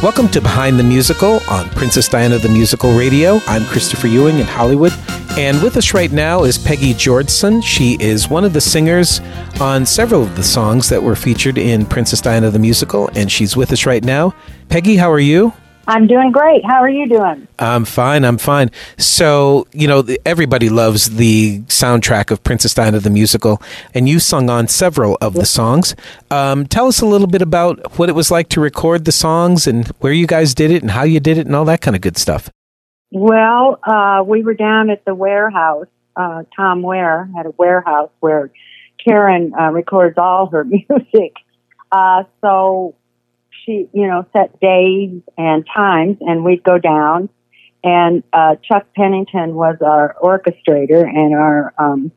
Welcome to Behind the Musical on Princess Diana the Musical Radio. I'm Christopher Ewing in Hollywood. And with us right now is Pegi Georgeson. She is one of the singers on several of the songs that were featured in Princess Diana the Musical, and she's with us right now. Pegi, how are you? I'm doing great. How are you doing? I'm fine. I'm fine. So, you know, everybody loves the soundtrack of Princess Diana the musical, and you sung on several of the songs. Um, tell us a little bit about what it was like to record the songs and where you guys did it and how you did it and all that kind of good stuff. Well, uh, we were down at the warehouse. Uh, Tom Ware had a warehouse where Karen uh, records all her music. Uh, so she, you know, set days and times, and we'd go down. And uh, Chuck Pennington was our orchestrator and our um,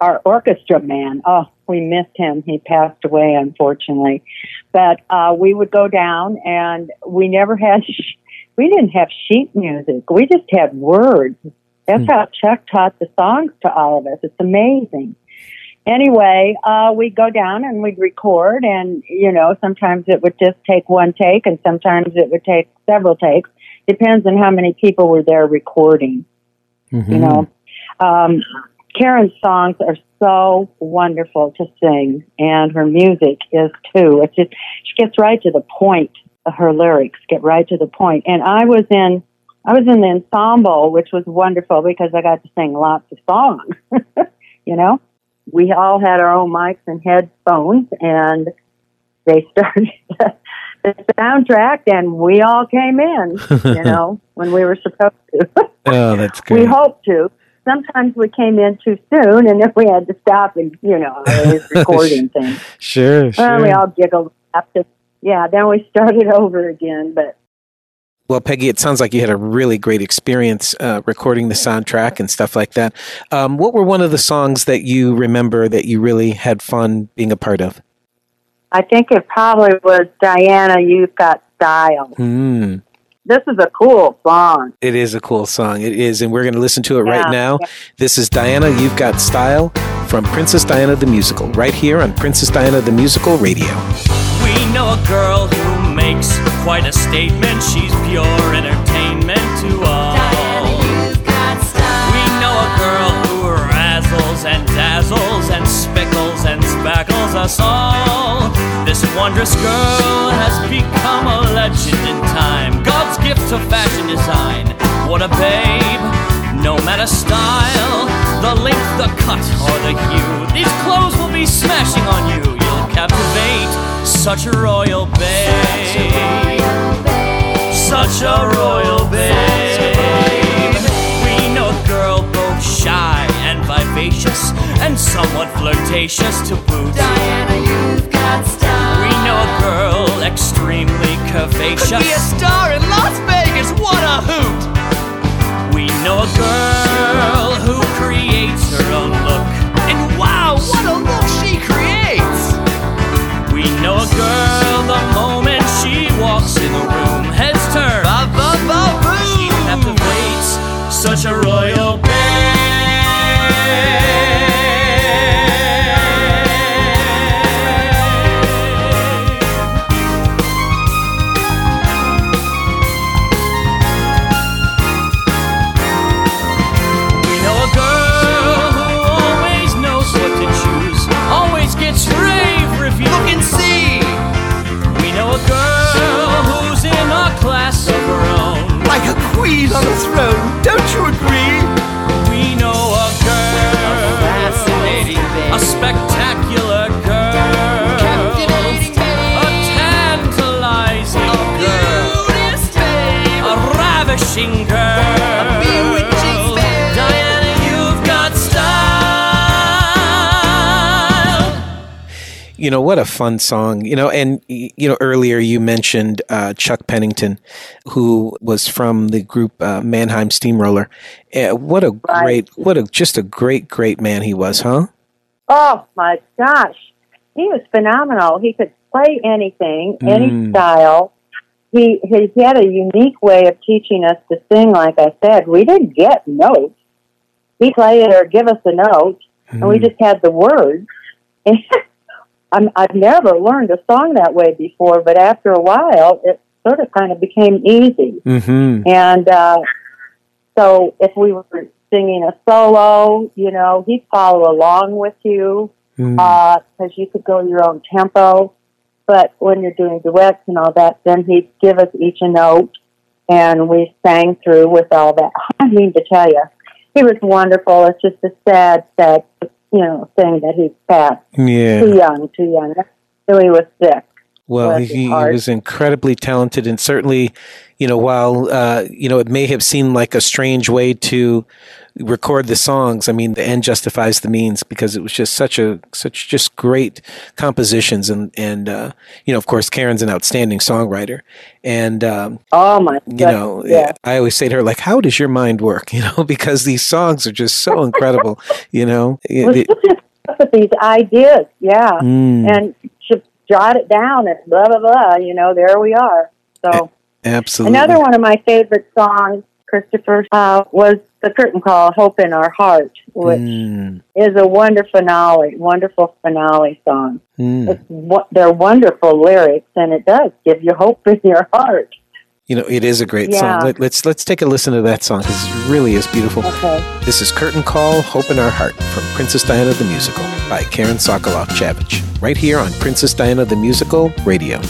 our orchestra man. Oh, we missed him. He passed away, unfortunately. But uh, we would go down, and we never had. Sh- we didn't have sheet music. We just had words. That's hmm. how Chuck taught the songs to all of us. It's amazing anyway, uh, we'd go down and we'd record, and you know, sometimes it would just take one take, and sometimes it would take several takes. Depends on how many people were there recording. Mm-hmm. You know, um, Karen's songs are so wonderful to sing, and her music is too. It's just she gets right to the point. Her lyrics get right to the. And I was in, I was in the ensemble, which was wonderful because I got to sing lots of songs. you know we all had our own mics and headphones, and they started the soundtrack, and we all came in. You know, when we were supposed to. oh, that's good. We hoped to. Sometimes we came in too soon, and then we had to stop and you know was recording things. Sure, sure. Well, we all giggled after. Yeah, then we started over again, but well, Pegi, it sounds like you had a really great experience uh, recording the soundtrack and stuff like that. Um, what were one of the songs that you remember that you really had fun being a part of? I think it probably was Diana, You've Got Style. Mm. This is a cool song. It is a cool song. It is, and we're going to listen to it yeah. right now. This is Diana, You've Got Style from Princess Diana the Musical, right here on Princess Diana the Musical Radio. We know a girl who makes quite a statement. She's pure entertainment to all. Diana, you've got style. We know a girl who razzles and dazzles and spickles and spackles us all. This wondrous girl has become a legend in time. God's gift to fashion design. What a babe! No matter style, the length, the cut, or the hue, these clothes will be smashing on you. Such a royal babe. Such a royal babe. We know a girl both shy and vivacious and somewhat flirtatious to boot. Diana, you've got style. We know a girl extremely curvaceous. Could be a star in Las Vegas. What a hoot! You know what a fun song. You know, and you know earlier you mentioned uh, Chuck Pennington, who was from the group uh, Mannheim Steamroller. Uh, what a Right. great, what a just a great, great man he was, huh? Oh my gosh, he was phenomenal. He could play anything, any Mm. style. He he had a unique way of teaching us to sing. Like I said, we didn't get notes. He played it or give us a note, and we Mm. just had the words. I'm, I've never learned a song that way before, but after a while, it sort of kind of became easy. Mm-hmm. And uh, so if we were singing a solo, you know, he'd follow along with you because you could go your own tempo. But when you're doing duets and all that, then he'd give us each a note, and we sang through with all that. I mean to tell you, he was wonderful. It's just a sad, sad, you know, thing that he passed too young, too young. So he was sick. Well, he, he was incredibly talented, and certainly, you know, while uh, you know it may have seemed like a strange way to record the songs, I mean, the end justifies the means because it was just such a such just great compositions, and and uh, you know, of course, Karen's an outstanding songwriter, and um, Oh my! you know, yeah. I always say to her, like, how does your mind work? You know, because these songs are just so incredible. You know, Well, it- she'll just come up with these ideas, yeah, Mm. and jot it down and blah blah blah. You know, there we are. So absolutely. another one of my favorite songs, Christopher, uh, was the curtain call, "Hope in Our Heart," which Mm, is a wonderful finale, wonderful finale song. mm. It's they're wonderful lyrics, and it does give you hope in your heart. You know, it is a great Yeah. song. Let, let's let's take a listen to that song because it really is beautiful. Okay. This is Curtain Call, Hope in Our Heart from Princess Diana the Musical by Karen Sokolof Javitch, right here on Princess Diana the Musical Radio.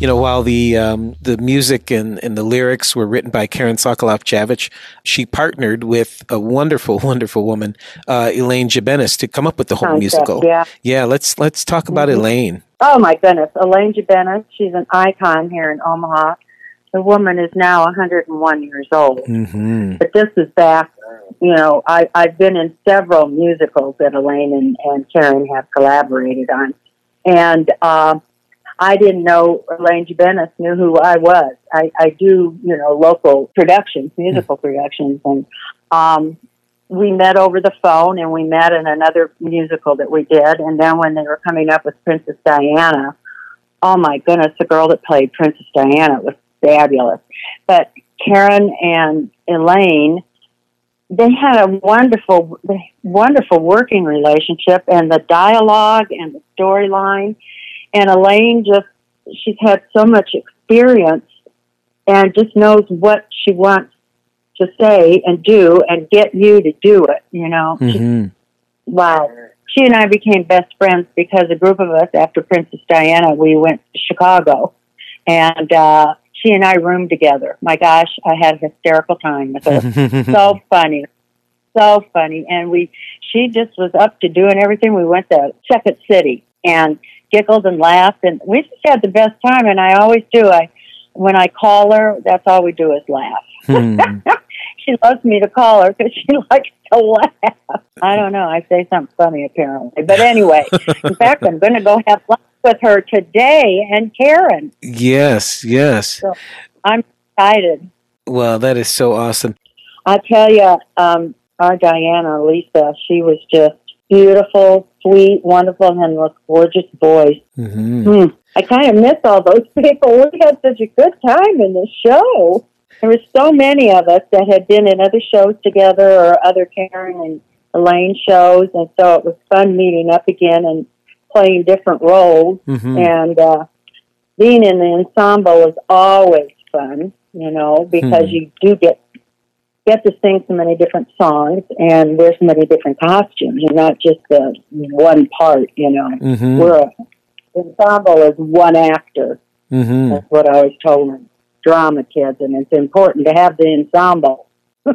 You know, while the um, the music and, and the lyrics were written by Karen Sokolof Javitch, she partnered with a wonderful, wonderful woman, uh, Elaine Jabenis, to come up with the whole Concept, musical. yeah. yeah. Let's let's talk about Mhm. Elaine. Oh my goodness, Elaine Jabenis, she's an icon here in Omaha. The woman is now 101 years old. hmm But this is back, you know, I, I've been in several musicals that Elaine and, and Karen have collaborated on. And um, I didn't know Elaine Jabenis knew who I was. I, I do, you know, local productions, musical productions. And um, we met over the phone and we met in another musical that we did. And then when they were coming up with Princess Diana, oh my goodness, the girl that played Princess Diana was fabulous. But Karen and Elaine, they had a wonderful, wonderful working relationship, and the dialogue and the storyline. And Elaine just, she's had so much experience and just knows what she wants to say and do and get you to do it, you know. hmm Wow. She and I became best friends because a group of us, after Princess Diana, we went to Chicago. And uh, she and I roomed together. My gosh, I had a hysterical time with her. so funny. So funny. And we, she just was up to doing everything. We went to Second City and giggled and laughed. And we just had the best time. And I always do. I, when I call her, that's all we do is laugh. Hmm. she loves me to call her because she likes to laugh. I don't know. I say something funny apparently. But anyway, in fact, I'm going to go have lunch with her today and Karen. yes, yes. I'm excited. Well, that is so awesome. I tell you, um, our Diana, Lisa, she was just beautiful, sweet, wonderful, and with gorgeous voice. hmm Hmm. I kind of miss all those people. We had such a good time in this show. There were so many of us that had been in other shows together or other Karen and Elaine shows, and so it was fun meeting up again and playing different roles. hmm And uh, being in the ensemble is always fun, you know, because Hmm. you do get get to sing so many different songs and wear so many different costumes. You're not just the one part, you know. hmm We're a, ensemble is one actor. hmm That's what I always told them, drama kids, and it's important to have the ensemble.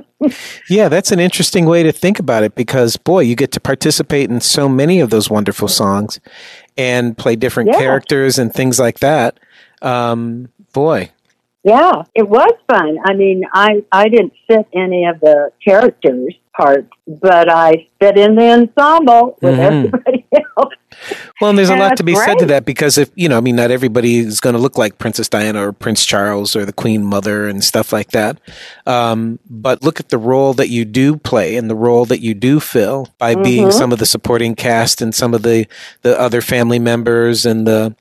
Yeah, that's an interesting way to think about it because, boy, you get to participate in so many of those wonderful songs and play different Yeah. characters and things like that. Um, boy, Yeah, it was fun. I mean, I I didn't fit any of the characters parts, but I fit in the ensemble with Mhm. everybody else. Well, and there's a lot to be said to that because if you know, I mean, not everybody is going to look like Princess Diana or Prince Charles or the Queen Mother and stuff like that. Um, but look at the role that you do play and the role that you do fill by being Mhm. some of the supporting cast and some of the the other family members and the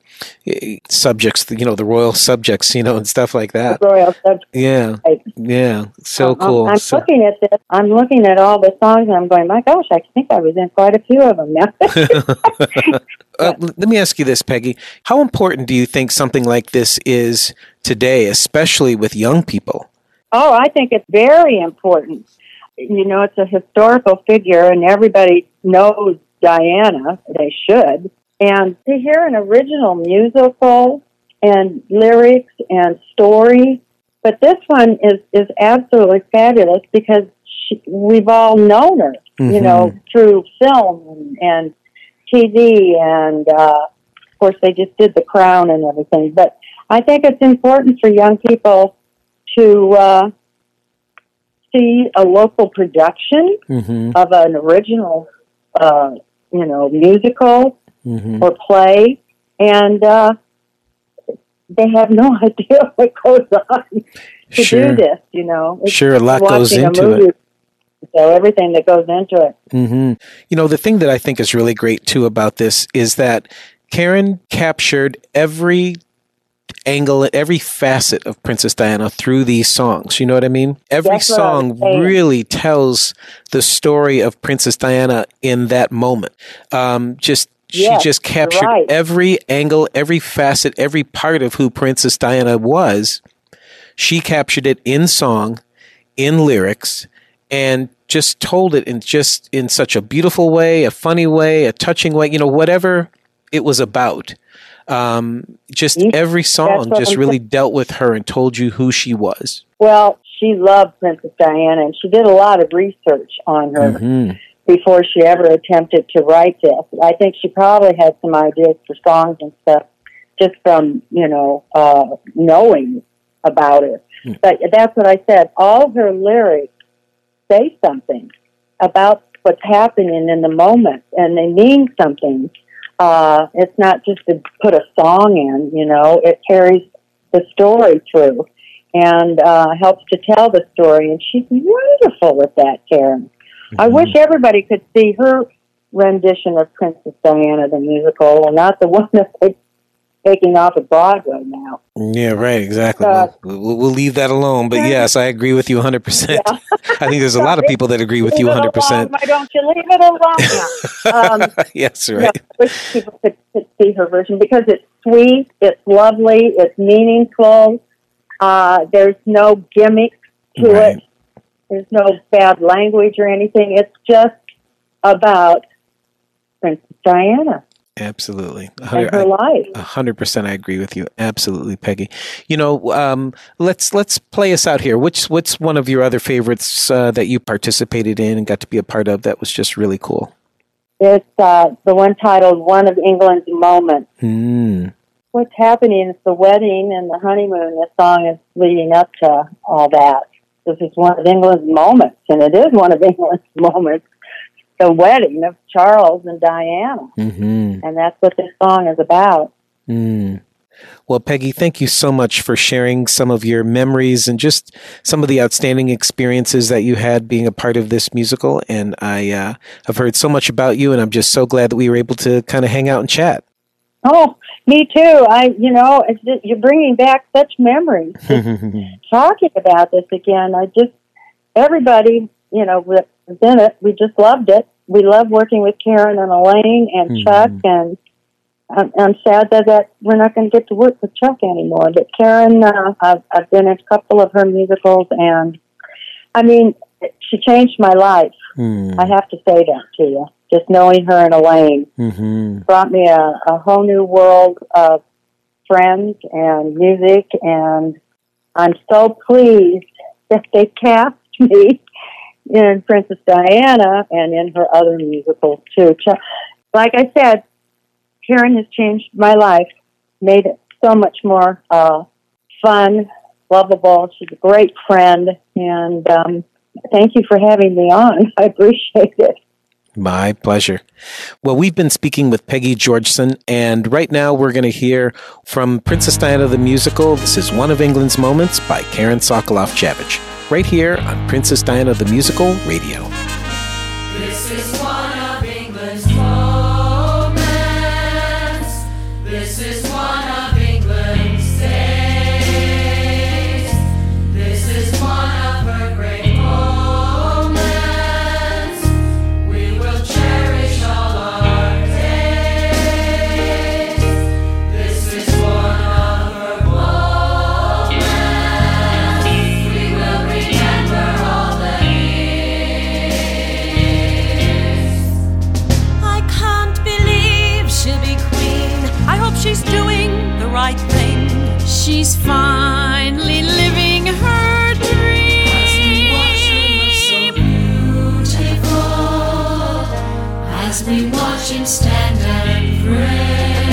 subjects, you know, the royal subjects, you know, and stuff like that. Royal subject. Yeah, Right. yeah, so I'm- cool. I'm, So- looking at this. I'm looking at all the songs, and I'm going, my gosh, I think I was in quite a few of them now. Uh, let me ask you this, Pegi. How important do you think something like this is today, especially with young people? Oh, I think it's very important. You know, it's a historical figure, and everybody knows Diana. They should. And to hear an original musical and lyrics and story, but this one is is absolutely fabulous because she, we've all known her. You know, through film and, and TV, and uh, of course they just did The Crown and everything. But I think it's important for young people to uh, see a local production Mm-hmm. of an original, uh, you know, musical Mm-hmm. or play, and uh, they have no idea what goes on to Sure. do this. You know, It's Sure, a lot goes into it. So everything that goes into it. Mm-hmm. You know, the thing that I think is really great too about this is that Karen captured every angle, every facet of Princess Diana through these songs. You know what I mean? Every That's song really tells the story of Princess Diana in that moment. Um, just she Yes, just captured right. every angle, every facet, every part of who Princess Diana was. She captured it in song, in lyrics, and just told it in just in such a beautiful way, a funny way, a touching way, you know, whatever it was about. Um, just every song just I'm really dealt with her and told you who she was. Well, she loved Princess Diana, and she did a lot of research on her Mhm. Before she ever attempted to write this. I think she probably had some ideas for songs and stuff just from, you know, uh, knowing about it. Hmm. But that's what I said. All her lyrics say something about what's happening in the moment, and they mean something. Uh, it's not just to put a song in, you know, it carries the story through and uh, helps to tell the story. And she's wonderful with that, Karen. I Mm-hmm. wish everybody could see her rendition of Princess Diana the musical, and not the one that they're taking off at Broadway now. Yeah, right, exactly. Uh, we'll, we'll, leave that alone. But yes, I agree with you 100%. I think there's a lot of people that agree with you Leave it 100%. Why don't you leave it alone? um, yes, no, right. I wish people could, could see her version because it's sweet, it's lovely, it's meaningful. Uh, there's no gimmick to Right. it. There's no bad language or anything. It's just about Princess Diana Absolutely. A and hundred- her I- life. Hundred percent, I agree with you. Absolutely, Pegi. You know, um, let's let's play us out here. Which what's one of your other favorites uh, that you participated in and got to be a part of that was just really cool? It's uh, the one titled "One of England's Moments." Mm. What's happening is the wedding and the honeymoon. The song is leading up to all that. This is one of England's moments, and it is one of England's moments. The wedding of Charles and Diana, Hmm. and that's what this song is about. Mm. Well, Pegi, thank you so much for sharing some of your memories and just some of the outstanding experiences that you had being a part of this musical. And I uh, have heard so much about you, and I'm just so glad that we were able to kind of hang out and chat. Oh, me too. I, you know, it's just, you're bringing back such memories. talking about this again. I just everybody, you know, was in it, we just loved it. We love working with Karen and Elaine and Mhm. Chuck, and I'm, I'm sad that, that we're not going to get to work with Chuck anymore. But Karen, uh, I've, I've been in a couple of her musicals, and I mean, she changed my life. Mm. I have to say that to you. Just knowing her and Elaine hmm brought me a, a whole new world of friends and music, and I'm so pleased that they cast me in Princess Diana and in her other musicals too. Like I said, Karen has changed my life, made it so much more uh, fun, lovable. She's a great friend, and um, thank you for having me on. I appreciate it. My pleasure. Well, we've been speaking with Pegi Georgeson, and right now we're going to hear from Princess Diana the Musical. This is One of England's Moments by Karen Sokolof Javitch, right here on Princess Diana the Musical Radio. As we watch him stand and pray.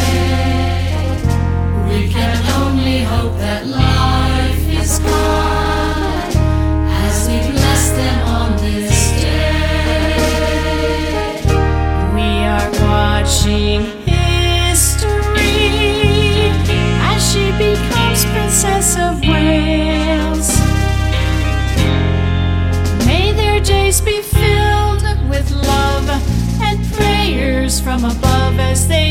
We can only hope that life is good as we bless them on this day. We are watching from above as they.